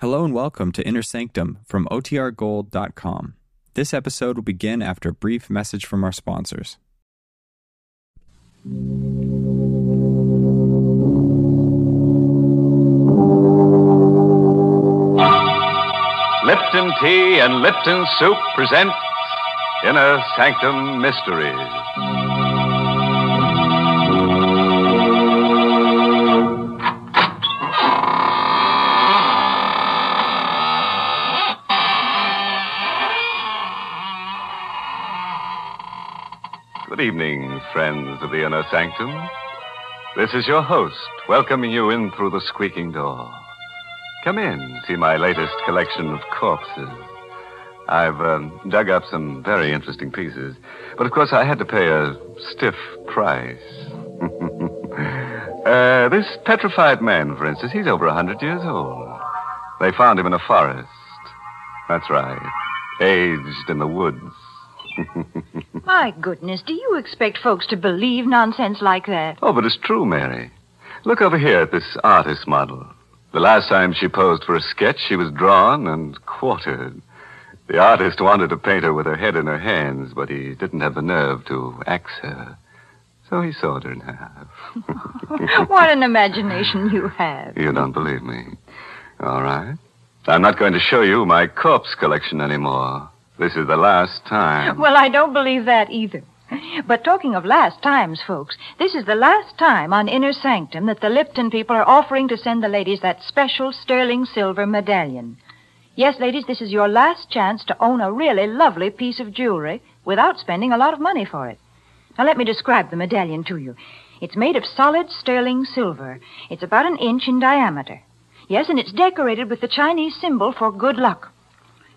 Hello and welcome to Inner Sanctum from OTRGold.com. This episode will begin after a brief message from our sponsors. Lipton Tea and Lipton Soup present Inner Sanctum Mysteries. Good evening, friends of the Inner Sanctum. This is your host, welcoming you in through the squeaking door. Come in, see my latest collection of corpses. I've um, dug up some very interesting pieces, but of course I had to pay a stiff price. uh, this petrified man, for instance, he's over a hundred years old. They found him in a forest. That's right, aged in the woods. My goodness, do you expect folks to believe nonsense like that? Oh, but it's true, Mary. Look over here at this artist model. The last time she posed for a sketch, she was drawn and quartered. The artist wanted to paint her with her head in her hands, but he didn't have the nerve to axe her. So he sawed her in half. what an imagination you have. You don't believe me. All right. I'm not going to show you my corpse collection anymore. This is the last time. Well, I don't believe that either. But talking of last times, folks, this is the last time on Inner Sanctum that the Lipton people are offering to send the ladies that special sterling silver medallion. Yes, ladies, this is your last chance to own a really lovely piece of jewelry without spending a lot of money for it. Now, let me describe the medallion to you. It's made of solid sterling silver. It's about an inch in diameter. Yes, and it's decorated with the Chinese symbol for good luck.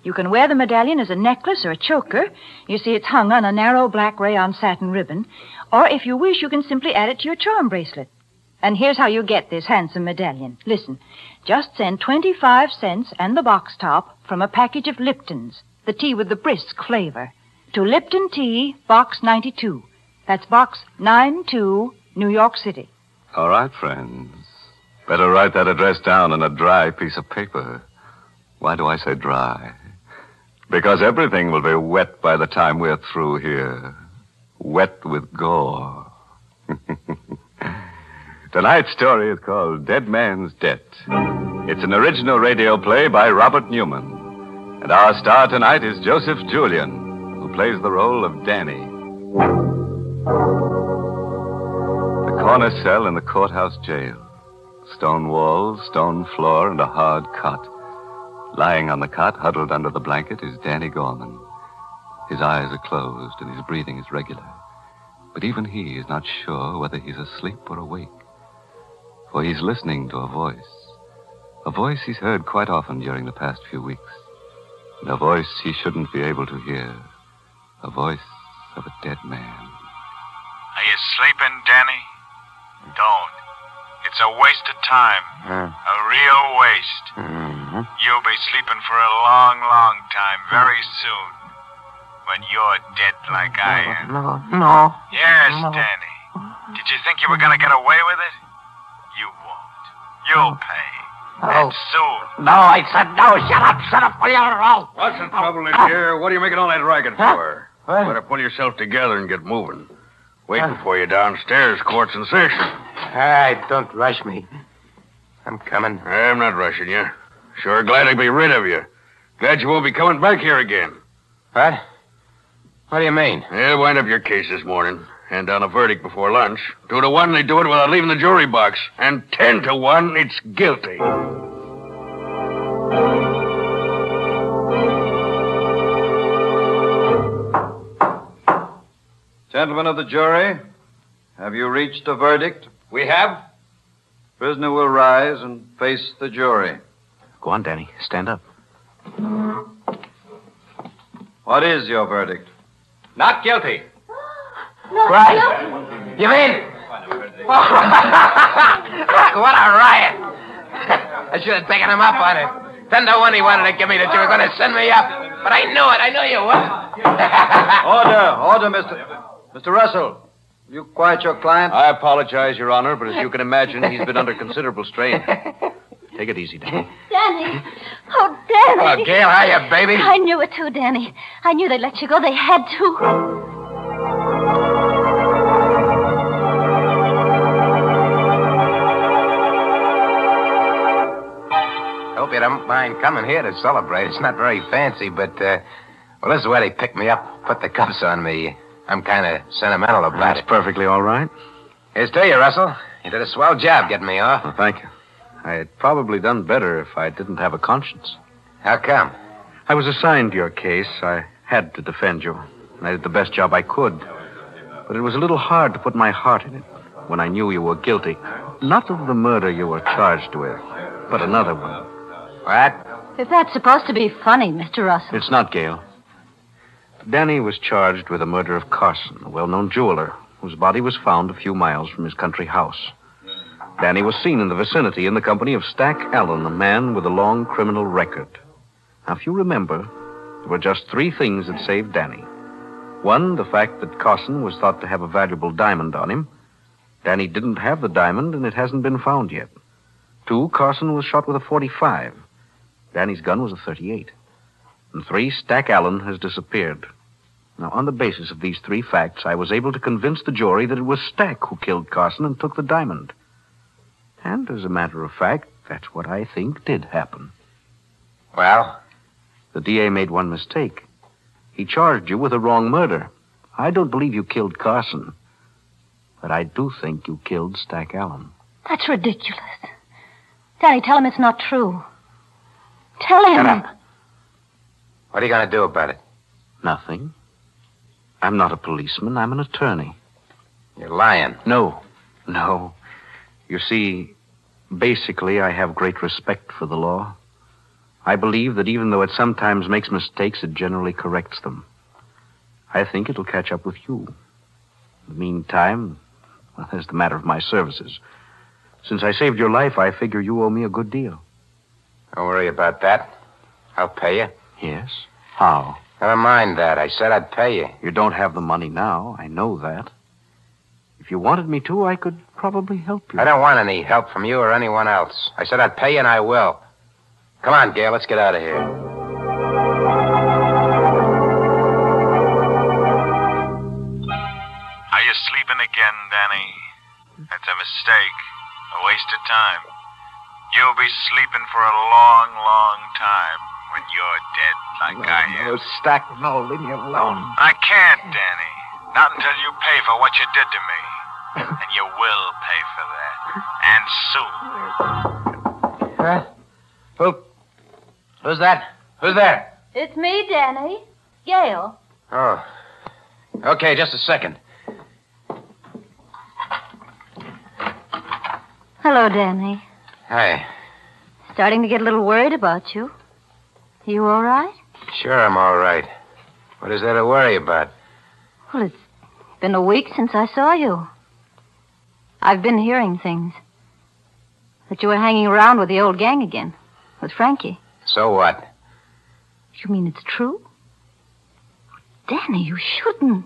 You can wear the medallion as a necklace or a choker. You see, it's hung on a narrow black rayon satin ribbon. Or if you wish, you can simply add it to your charm bracelet. And here's how you get this handsome medallion. Listen, just send 25 cents and the box top from a package of Lipton's, the tea with the brisk flavor, to Lipton Tea, Box 92. That's Box 92, New York City. All right, friends. Better write that address down on a dry piece of paper. Why do I say dry? Because everything will be wet by the time we're through here. Wet with gore. Tonight's story is called Dead Man's Debt. It's an original radio play by Robert Newman. And our star tonight is Joseph Julian, who plays the role of Danny. The corner cell in the courthouse jail. Stone walls, stone floor, and a hard cot. Lying on the cot, huddled under the blanket, is Danny Gorman. His eyes are closed and his breathing is regular. But even he is not sure whether he's asleep or awake. For he's listening to a voice. A voice he's heard quite often during the past few weeks. And a voice he shouldn't be able to hear. A voice of a dead man. Are you sleeping, Danny? Don't. It's a waste of time. A real waste. Mm-hmm. You'll be sleeping for a long, long time, very soon. When you're dead like I am. No, no. Yes, No. Danny. Did you think you were going to get away with it? You won't. You'll pay. No. And soon. No, I said no. Shut up, shut up, will you? Oh. What's the trouble in here? What are you making all that racket for? What? Better pull yourself together and get moving. Waiting for you downstairs, court's in session. All right, don't rush me. I'm coming. I'm not rushing you. Sure glad to be rid of you. Glad you won't be coming back here again. What? What do you mean? They'll wind up your case this morning. Hand down a verdict before lunch. Two to one, they do it without leaving the jury box. And ten to one, it's guilty. Gentlemen of the jury, have you reached a verdict? We have? Prisoner will rise and face the jury. Go on, Danny. Stand up. What is your verdict? Not guilty. Right. You mean? what a riot. I should have taken him up on it. Ten to one he wanted to give me that you were going to send me up. But I knew it. I knew you would. Order, order, Mr. Mr. Russell. Will you quiet your client? I apologize, Your Honor, but as you can imagine, he's been under considerable strain. Take it easy, Danny. Danny. Oh, Danny. Hello, Gail. how you, baby. I knew it too, Danny. I knew they'd let you go. They had to. I hope you don't mind coming here to celebrate. It's not very fancy, but, uh, well, this is where they picked me up, put the cuffs on me. I'm kind of sentimental about That's it. perfectly all right. Here's to you, Russell. You did a swell job getting me off. Well, thank you. I had probably done better if I didn't have a conscience. How come? I was assigned to your case. I had to defend you. And I did the best job I could. But it was a little hard to put my heart in it when I knew you were guilty. Not of the murder you were charged with, but another one. What? If that's supposed to be funny, Mr. Russell. It's not, Gail. Danny was charged with the murder of Carson, a well known jeweler, whose body was found a few miles from his country house. Danny was seen in the vicinity in the company of Stack Allen, a man with a long criminal record. Now, if you remember, there were just three things that saved Danny. One, the fact that Carson was thought to have a valuable diamond on him. Danny didn't have the diamond, and it hasn't been found yet. Two, Carson was shot with a 45. Danny's gun was a 38. And three, Stack Allen has disappeared. Now, on the basis of these three facts, I was able to convince the jury that it was Stack who killed Carson and took the diamond. And as a matter of fact, that's what I think did happen. Well, The DA made one mistake. He charged you with a wrong murder. I don't believe you killed Carson. But I do think you killed Stack Allen. That's ridiculous. Danny, tell him it's not true. Tell him. Shut up. What are you going to do about it? Nothing. I'm not a policeman. I'm an attorney. You're lying. No, no. You see, basically, I have great respect for the law. I believe that even though it sometimes makes mistakes, it generally corrects them. I think it'll catch up with you. In the meantime, well, there's the matter of my services. Since I saved your life, I figure you owe me a good deal. Don't worry about that. I'll pay you. Yes? How? Never mind that. I said I'd pay you. You don't have the money now. I know that. If you wanted me to, I could probably help you. I don't want any help from you or anyone else. I said I'd pay you, and I will. Come on, Gail. Let's get out of here. Are you sleeping again, Danny? That's a mistake. A waste of time. You'll be sleeping for a long, long time when you're dead like I am. No, Stack, no, leave me alone. I can't, Danny. Not until you pay for what you did to me. And you will pay for that. And soon. Huh? Who? Who's that? Who's there? It's me, Danny. Gail. Oh. Okay, just a second. Hello, Danny. Hi. Starting to get a little worried about you. You all right? Sure, I'm all right. What is there to worry about? Well, it's been a week since I saw you. I've been hearing things. That you were hanging around with the old gang again. With Frankie. So what? You mean it's true? Danny, you shouldn't.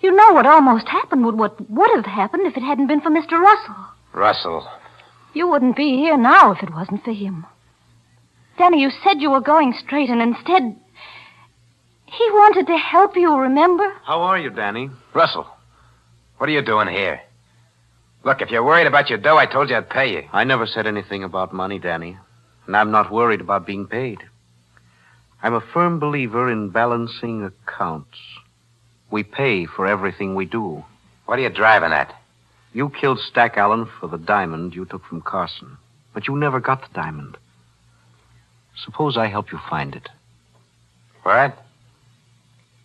You know what almost happened what would have happened if it hadn't been for Mr. Russell. Russell. You wouldn't be here now if it wasn't for him. Danny, you said you were going straight, and instead. He wanted to help you, remember? How are you, Danny? Russell. What are you doing here? Look, if you're worried about your dough, I told you I'd pay you. I never said anything about money, Danny. And I'm not worried about being paid. I'm a firm believer in balancing accounts. We pay for everything we do. What are you driving at? You killed Stack Allen for the diamond you took from Carson, but you never got the diamond. Suppose I help you find it. What?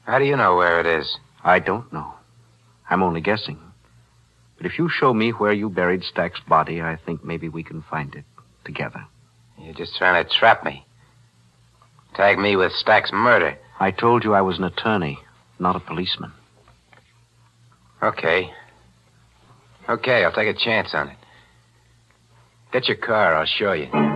How do you know where it is? I don't know. I'm only guessing. But if you show me where you buried Stack's body, I think maybe we can find it together. You're just trying to trap me. Tag me with Stack's murder. I told you I was an attorney, not a policeman. Okay. Okay, I'll take a chance on it. Get your car, I'll show you.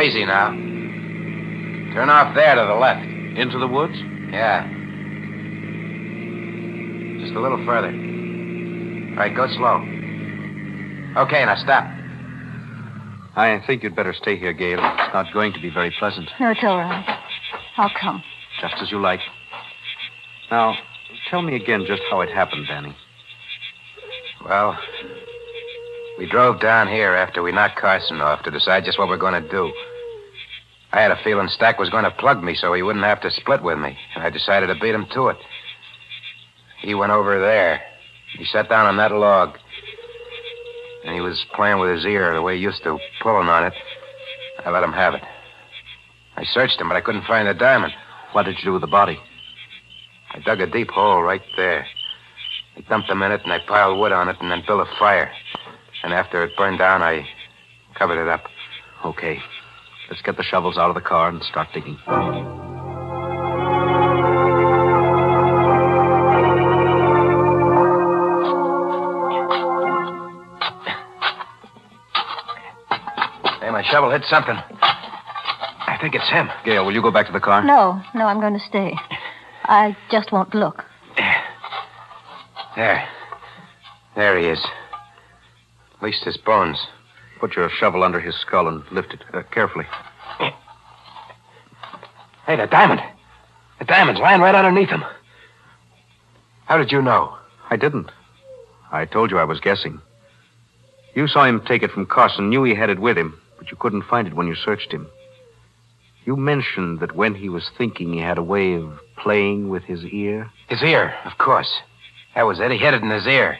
Easy now. Turn off there to the left. Into the woods? Yeah. Just a little further. All right, go slow. Okay, now stop. I think you'd better stay here, Gail. It's not going to be very pleasant. No, it's all right. I'll come. Just as you like. Now, tell me again just how it happened, Danny. Well, we drove down here after we knocked Carson off to decide just what we're going to do. I had a feeling Stack was going to plug me so he wouldn't have to split with me, and I decided to beat him to it. He went over there. He sat down on that log. And he was playing with his ear the way he used to, pulling on it. I let him have it. I searched him, but I couldn't find the diamond. What did you do with the body? I dug a deep hole right there. I dumped him in it, and I piled wood on it, and then built a fire. And after it burned down, I covered it up. Okay. Let's get the shovels out of the car and start digging. Hey, my shovel hit something. I think it's him. Gail, will you go back to the car? No, no, I'm going to stay. I just won't look. There. There he is. At least his bones. Put your shovel under his skull and lift it uh, carefully. Hey, the diamond. The diamond's lying right underneath him. How did you know? I didn't. I told you I was guessing. You saw him take it from Carson, knew he had it with him, but you couldn't find it when you searched him. You mentioned that when he was thinking, he had a way of playing with his ear. His ear, of course. That was it. He hid it in his ear.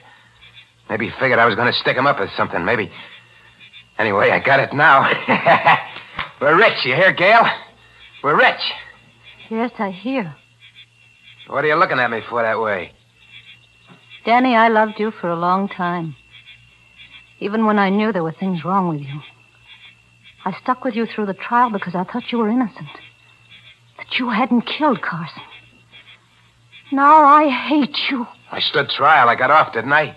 Maybe he figured I was going to stick him up with something. Maybe. Anyway, I got it now. We're rich, you hear, Gail? We're rich. Yes, I hear. What are you looking at me for that way? Danny, I loved you for a long time. Even when I knew there were things wrong with you. I stuck with you through the trial because I thought you were innocent. That you hadn't killed Carson. Now I hate you. I stood trial. I got off, didn't I?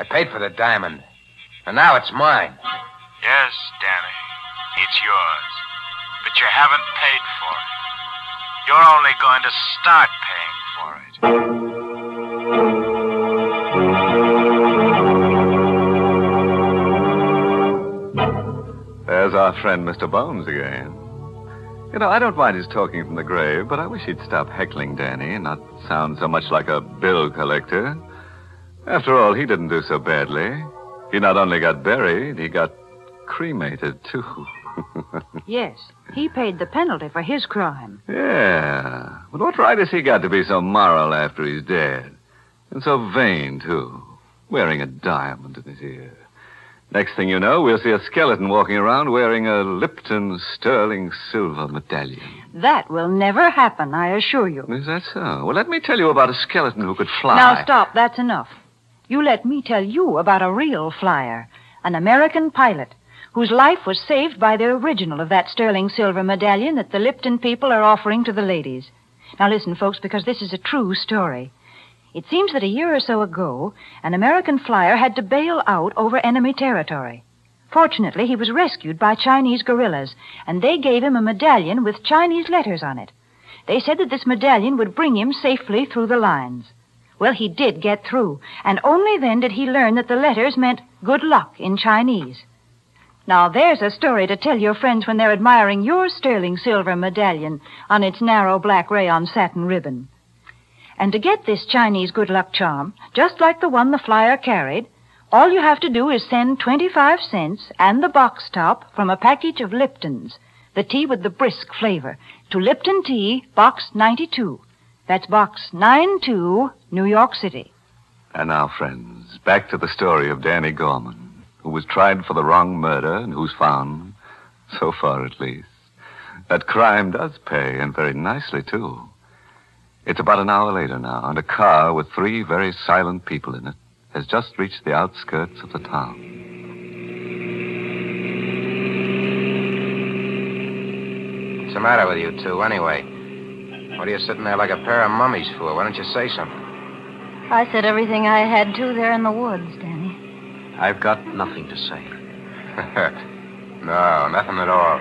I paid for the diamond. And now it's mine. Yes, Danny, it's yours. But you haven't paid for it. You're only going to start paying for it. There's our friend Mr. Bones again. You know, I don't mind his talking from the grave, but I wish he'd stop heckling Danny and not sound so much like a bill collector. After all, he didn't do so badly. He not only got buried, he got cremated, too. Yes, he paid the penalty for his crime. yeah. But what right has he got to be so moral after he's dead? And so vain, too. Wearing a diamond in his ear. Next thing you know, we'll see a skeleton walking around wearing a Lipton sterling silver medallion. That will never happen, I assure you. Is that so? Well, let me tell you about a skeleton who could fly. Now stop, that's enough. You let me tell you about a real flyer, an American pilot whose life was saved by the original of that sterling silver medallion that the Lipton people are offering to the ladies. Now listen, folks, because this is a true story. It seems that a year or so ago, an American flyer had to bail out over enemy territory. Fortunately, he was rescued by Chinese guerrillas, and they gave him a medallion with Chinese letters on it. They said that this medallion would bring him safely through the lines. Well, he did get through, and only then did he learn that the letters meant good luck in Chinese. Now, there's a story to tell your friends when they're admiring your sterling silver medallion on its narrow black rayon satin ribbon. And to get this Chinese good luck charm, just like the one the flyer carried, all you have to do is send 25 cents and the box top from a package of Lipton's, the tea with the brisk flavor, to Lipton Tea, Box 92. That's Box 92, New York City. And now, friends, back to the story of Danny Gorman, who was tried for the wrong murder and who's found, so far at least, that crime does pay, and very nicely, too. It's about an hour later now, and a car with three very silent people in it has just reached the outskirts of the town. What's the matter with you two, anyway? What are you sitting there like a pair of mummies for? Why don't you say something? I said everything I had to there in the woods, Danny. I've got nothing to say. no, nothing at all.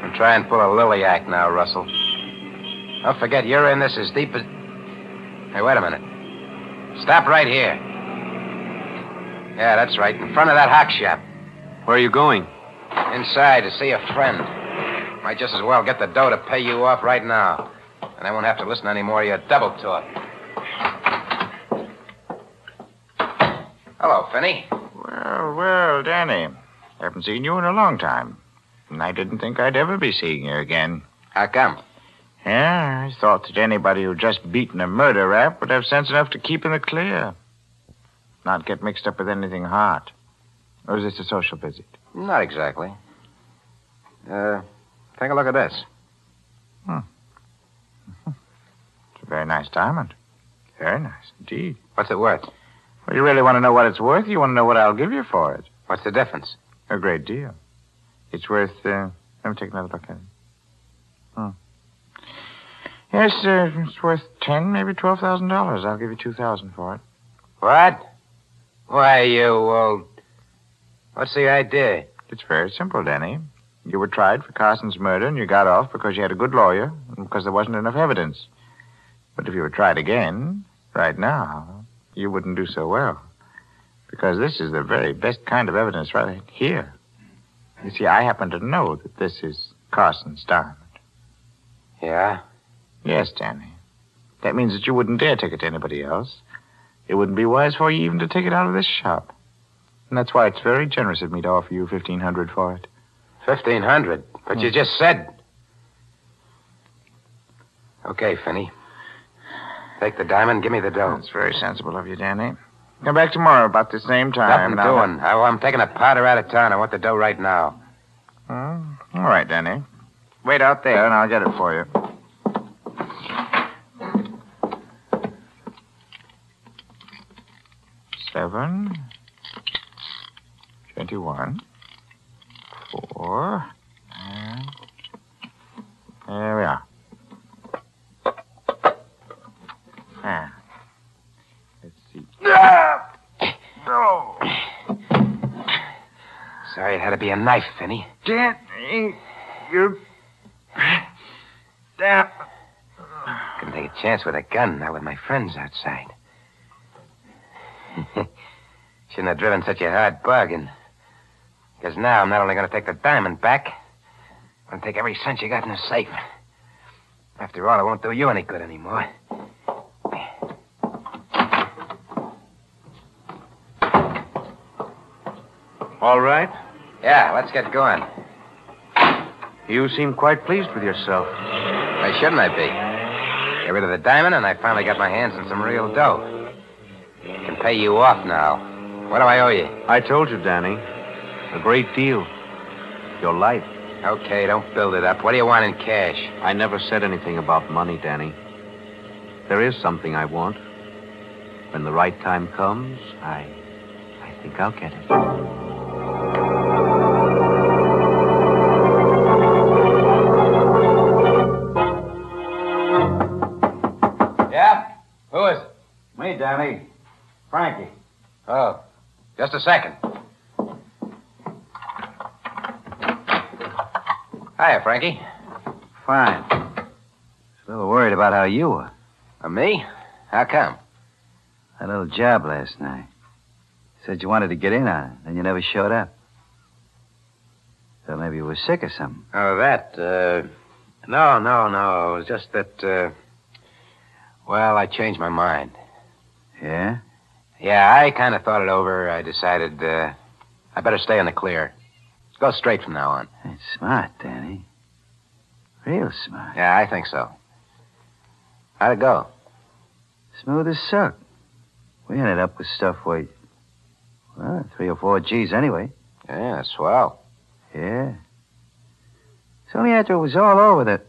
Don't try and pull a lily act now, Russell. Don't forget, you're in this as deep as. Hey, wait a minute. Stop right here. Yeah, that's right. In front of that hock shop. Where are you going? Inside to see a friend. Might just as well get the dough to pay you off right now. And I won't have to listen to any more of your double talk. Hello, Finney. Well, well, Danny. Haven't seen you in a long time. And I didn't think I'd ever be seeing you again. How come? Yeah, I thought that anybody who'd just beaten a murder rap would have sense enough to keep in the clear. Not get mixed up with anything hot. Or is this a social visit? Not exactly. Uh, take a look at this. Hmm. It's a very nice diamond. Very nice indeed. What's it worth? Well, you really want to know what it's worth? You want to know what I'll give you for it? What's the difference? A great deal. It's worth. Uh, let me take another look at it. Hmm. Yes, uh, it's worth ten, maybe twelve thousand dollars. I'll give you two thousand for it. What? Why, you old. What's the idea? It's very simple, Danny. You were tried for Carson's murder, and you got off because you had a good lawyer and because there wasn't enough evidence. But if you were tried again, right now, you wouldn't do so well. Because this is the very best kind of evidence right here. You see, I happen to know that this is Carson's diamond. Yeah? Yes, Danny. That means that you wouldn't dare take it to anybody else. It wouldn't be wise for you even to take it out of this shop. And that's why it's very generous of me to offer you fifteen hundred for it. Fifteen hundred. But you hmm. just said. Okay, Finney. Take the diamond, give me the dough. That's very sensible of you, Danny. Come back tomorrow about the same time. Nothing Now- doing. I, I'm taking a powder out of town. I want the dough right now. Hmm? All right, Danny. Wait out there, and I'll get it for you. Seven. Twenty-one. Four. And there we are. Ah. Let's see. Oh, Sorry it had to be a knife, Finney. Danny, you. Damn. Couldn't take a chance with a gun, not with my friends outside. Shouldn't have driven such a hard bargain. Because now I'm not only going to take the diamond back, I'm going to take every cent you got in the safe. After all, it won't do you any good anymore. All right. Yeah, let's get going. You seem quite pleased with yourself. Why shouldn't I be? Get rid of the diamond, and I finally got my hands on some real dough. I can pay you off now. What do I owe you? I told you, Danny. A great deal. Your life. Okay, don't build it up. What do you want in cash? I never said anything about money, Danny. There is something I want. When the right time comes, I. I think I'll get it. Yeah? Who is it? Me, Danny. Frankie. Oh, just a second. Hiya, Frankie. Fine. Just a little worried about how you were. Uh, me? How come? That little job last night. Said you wanted to get in on it, then you never showed up. Thought maybe you were sick or something. Oh, that, uh. No, no, no. It was just that, uh. Well, I changed my mind. Yeah? Yeah, I kind of thought it over. I decided, uh. I better stay in the clear. Go straight from now on. That's smart, Danny. Real smart. Yeah, I think so. How'd it go? Smooth as silk. We ended up with stuff worth, well, three or four G's anyway. Yeah, swell. Yeah. It's only after it was all over that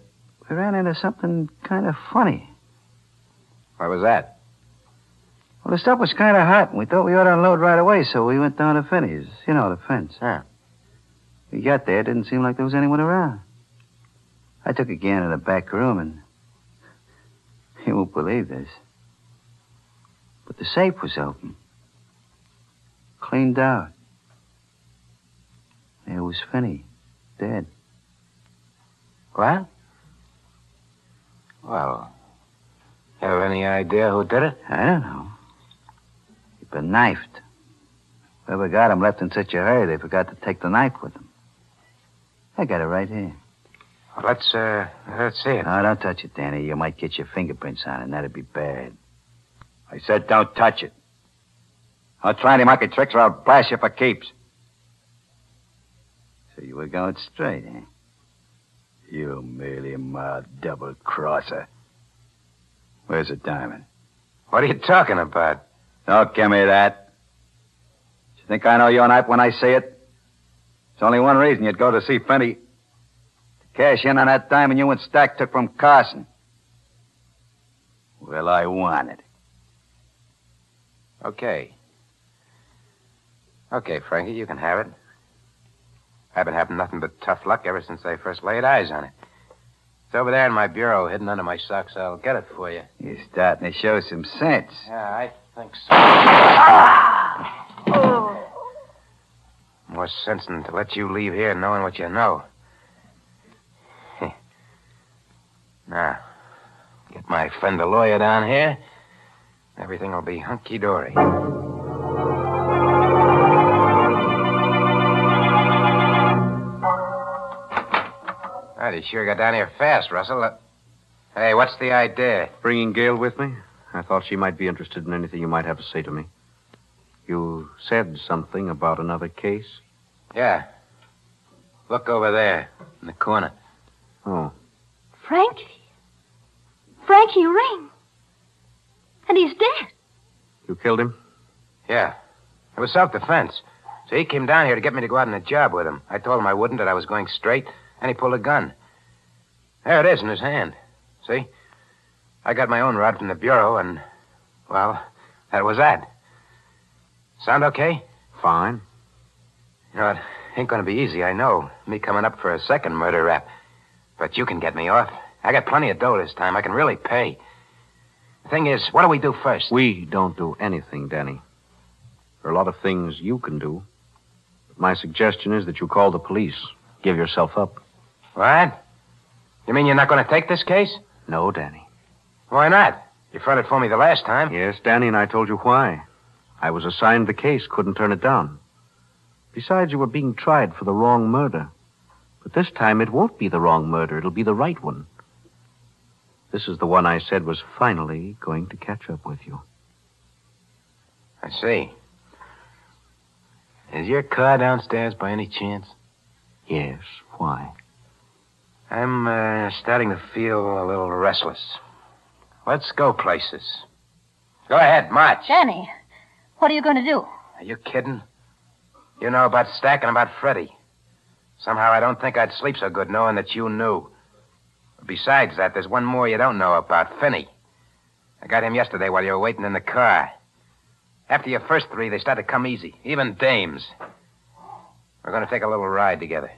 we ran into something kind of funny. What was that? Well, the stuff was kind of hot, and we thought we ought to unload right away, so we went down to Finney's. You know, the fence. Yeah. We got there, it didn't seem like there was anyone around. I took a gander in the back room, and you won't believe this. But the safe was open. Cleaned out. There was Finney, dead. What? Well, have any idea who did it? I don't know. He's been knifed. Whoever got him left in such a hurry they forgot to take the knife with them. I got it right here. Well, let's, uh, let's see it. No, don't touch it, Danny. You might get your fingerprints on it, and that'd be bad. I said don't touch it. I'll try any monkey tricks or I'll blast you for keeps. So you were going straight, eh? You merely mild double crosser. Where's the diamond? What are you talking about? Don't give me that. You think I know your knife when I say it? There's only one reason you'd go to see Finney. To cash in on that diamond you and Stack took from Carson. Well, I want it. Okay. Okay, Frankie, you can have it. I've been having nothing but tough luck ever since I first laid eyes on it. It's over there in my bureau, hidden under my socks. I'll get it for you. You're starting to show some sense. Yeah, I think so. More sense than to let you leave here knowing what you know. now, get my friend the lawyer down here. Everything will be hunky dory. You sure got down here fast, Russell. Uh, hey, what's the idea? Bringing Gail with me? I thought she might be interested in anything you might have to say to me. You said something about another case? Yeah. Look over there, in the corner. Oh. Frankie. Frankie Ring. And he's dead. You killed him? Yeah. It was self defense. So he came down here to get me to go out on a job with him. I told him I wouldn't, that I was going straight, and he pulled a gun. There it is in his hand. See? I got my own rod from the Bureau, and, well, that was that. Sound okay? Fine. You know, it ain't going to be easy, I know. Me coming up for a second murder rap. But you can get me off. I got plenty of dough this time. I can really pay. The thing is, what do we do first? We don't do anything, Danny. There are a lot of things you can do. But my suggestion is that you call the police. Give yourself up. What? You mean you're not going to take this case? No, Danny. Why not? You fronted for me the last time. Yes, Danny, and I told you why. I was assigned the case, couldn't turn it down. Besides, you were being tried for the wrong murder. But this time it won't be the wrong murder, it'll be the right one. This is the one I said was finally going to catch up with you. I see. Is your car downstairs by any chance? Yes, why? I'm uh, starting to feel a little restless. Let's go places. Go ahead, march. Danny, what are you going to do? Are you kidding? You know about Stack and about Freddie. Somehow I don't think I'd sleep so good knowing that you knew. Besides that, there's one more you don't know about Finney. I got him yesterday while you were waiting in the car. After your first three, they start to come easy, even dames. We're going to take a little ride together.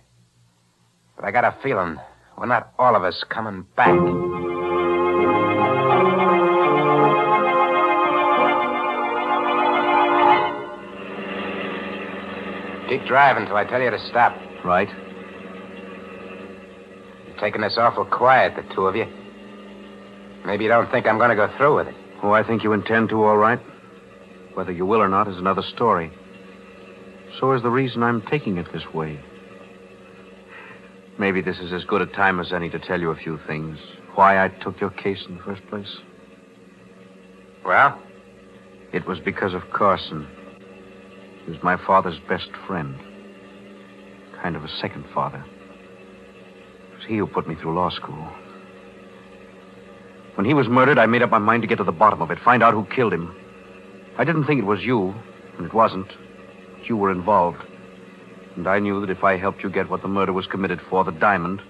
But I got a feeling we're not all of us coming back. Keep driving till I tell you to stop. Right? You're taking this awful quiet, the two of you. Maybe you don't think I'm going to go through with it. Oh, I think you intend to, all right. Whether you will or not is another story. So is the reason I'm taking it this way. Maybe this is as good a time as any to tell you a few things. Why I took your case in the first place. Well? It was because of Carson. He was my father's best friend. Kind of a second father. It was he who put me through law school. When he was murdered, I made up my mind to get to the bottom of it, find out who killed him. I didn't think it was you, and it wasn't. You were involved. And I knew that if I helped you get what the murder was committed for, the diamond,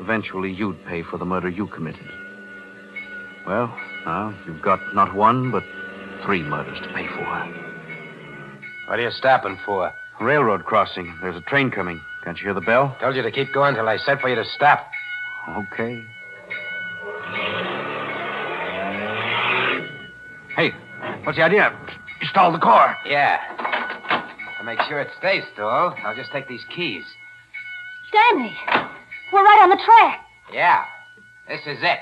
eventually you'd pay for the murder you committed. Well, now you've got not one, but three murders to pay for. What are you stopping for? Railroad crossing. There's a train coming. Can't you hear the bell? Told you to keep going till I said for you to stop. Okay. Hey, what's the idea? You stalled the car. Yeah. To make sure it stays stalled, I'll just take these keys. Danny, we're right on the track. Yeah. This is it.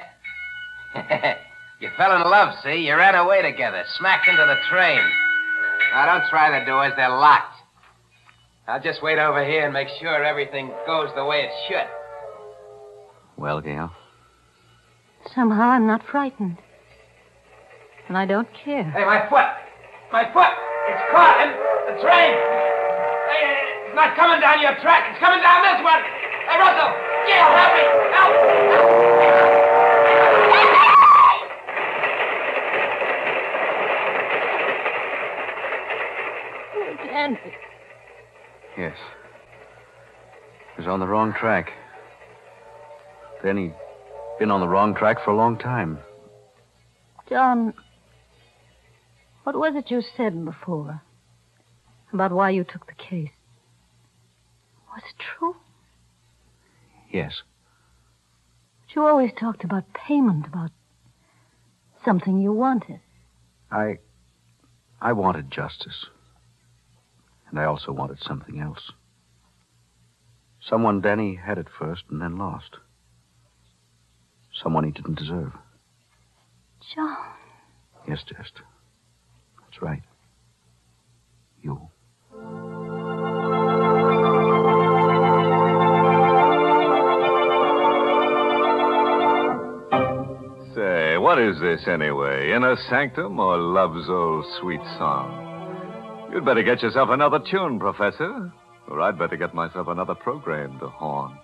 you fell in love, see? You ran away together, smacked into the train. Now, don't try the doors. They're locked. I'll just wait over here and make sure everything goes the way it should. Well, Gail? Somehow I'm not frightened. And I don't care. Hey, my foot! My foot! It's caught in the train! Hey, it's not coming down your track. It's coming down this one. Hey, Russell! Gail, help me! Help! Danny. Yes. He was on the wrong track. Then he'd been on the wrong track for a long time. John, what was it you said before about why you took the case? Was it true? Yes. But you always talked about payment, about something you wanted. I. I wanted justice. And I also wanted something else. Someone Danny had at first and then lost. Someone he didn't deserve. John. Yes, Jest. That's right. You. What is this anyway? Inner sanctum or love's old sweet song? You'd better get yourself another tune, Professor. Or I'd better get myself another program to haunt.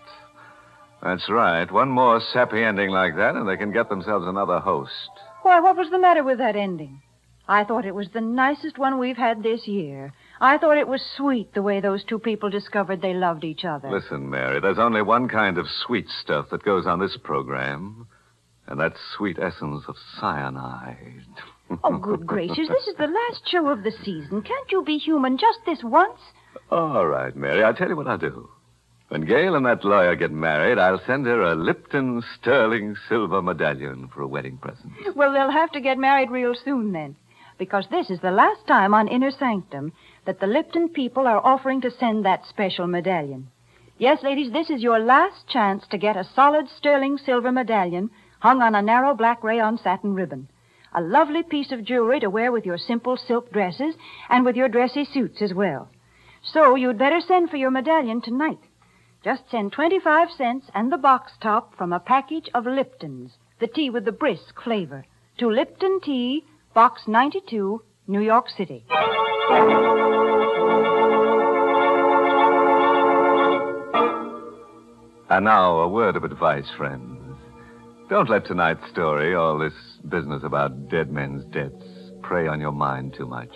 That's right. One more sappy ending like that, and they can get themselves another host. Why, what was the matter with that ending? I thought it was the nicest one we've had this year. I thought it was sweet the way those two people discovered they loved each other. Listen, Mary, there's only one kind of sweet stuff that goes on this program, and that sweet essence of cyanide. Oh, good gracious. This is the last show of the season. Can't you be human just this once? All right, Mary, I'll tell you what I'll do. When Gail and that lawyer get married, I'll send her a Lipton sterling silver medallion for a wedding present. Well, they'll have to get married real soon then. Because this is the last time on Inner Sanctum that the Lipton people are offering to send that special medallion. Yes, ladies, this is your last chance to get a solid sterling silver medallion hung on a narrow black rayon satin ribbon. A lovely piece of jewelry to wear with your simple silk dresses and with your dressy suits as well. So you'd better send for your medallion tonight. Just send 25 cents and the box top from a package of Lipton's, the tea with the brisk flavor, to Lipton Tea, Box 92, New York City. And now, a word of advice, friends. Don't let tonight's story, all this business about dead men's debts, prey on your mind too much.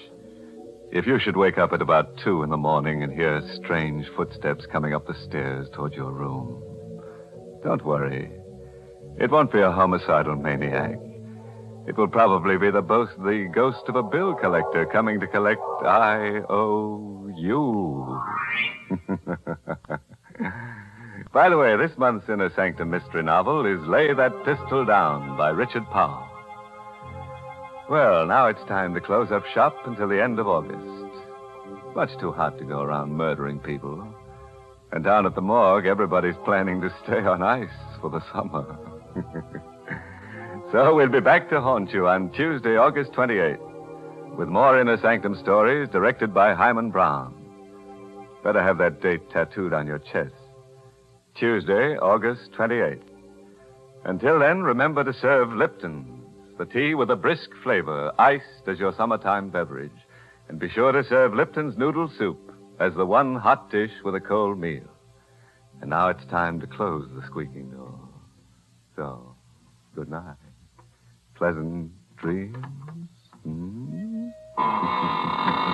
If you should wake up at about two in the morning and hear strange footsteps coming up the stairs toward your room, don't worry. It won't be a homicidal maniac. It will probably be the, boast, the ghost of a bill collector coming to collect I O U. By the way, this month's Inner Sanctum mystery novel is Lay That Pistol Down by Richard Powell. Well, now it's time to close up shop until the end of August. Much too hot to go around murdering people. And down at the morgue, everybody's planning to stay on ice for the summer. so we'll be back to haunt you on Tuesday, August 28th, with more Inner Sanctum stories directed by Himan Brown. Better have that date tattooed on your chest. Tuesday, August 28th. Until then, remember to serve Lipton's, the tea with a brisk flavor, iced as your summertime beverage. And be sure to serve Lipton's noodle soup as the one hot dish with a cold meal. And now it's time to close the squeaking door. So, good night. Pleasant dreams. Hmm?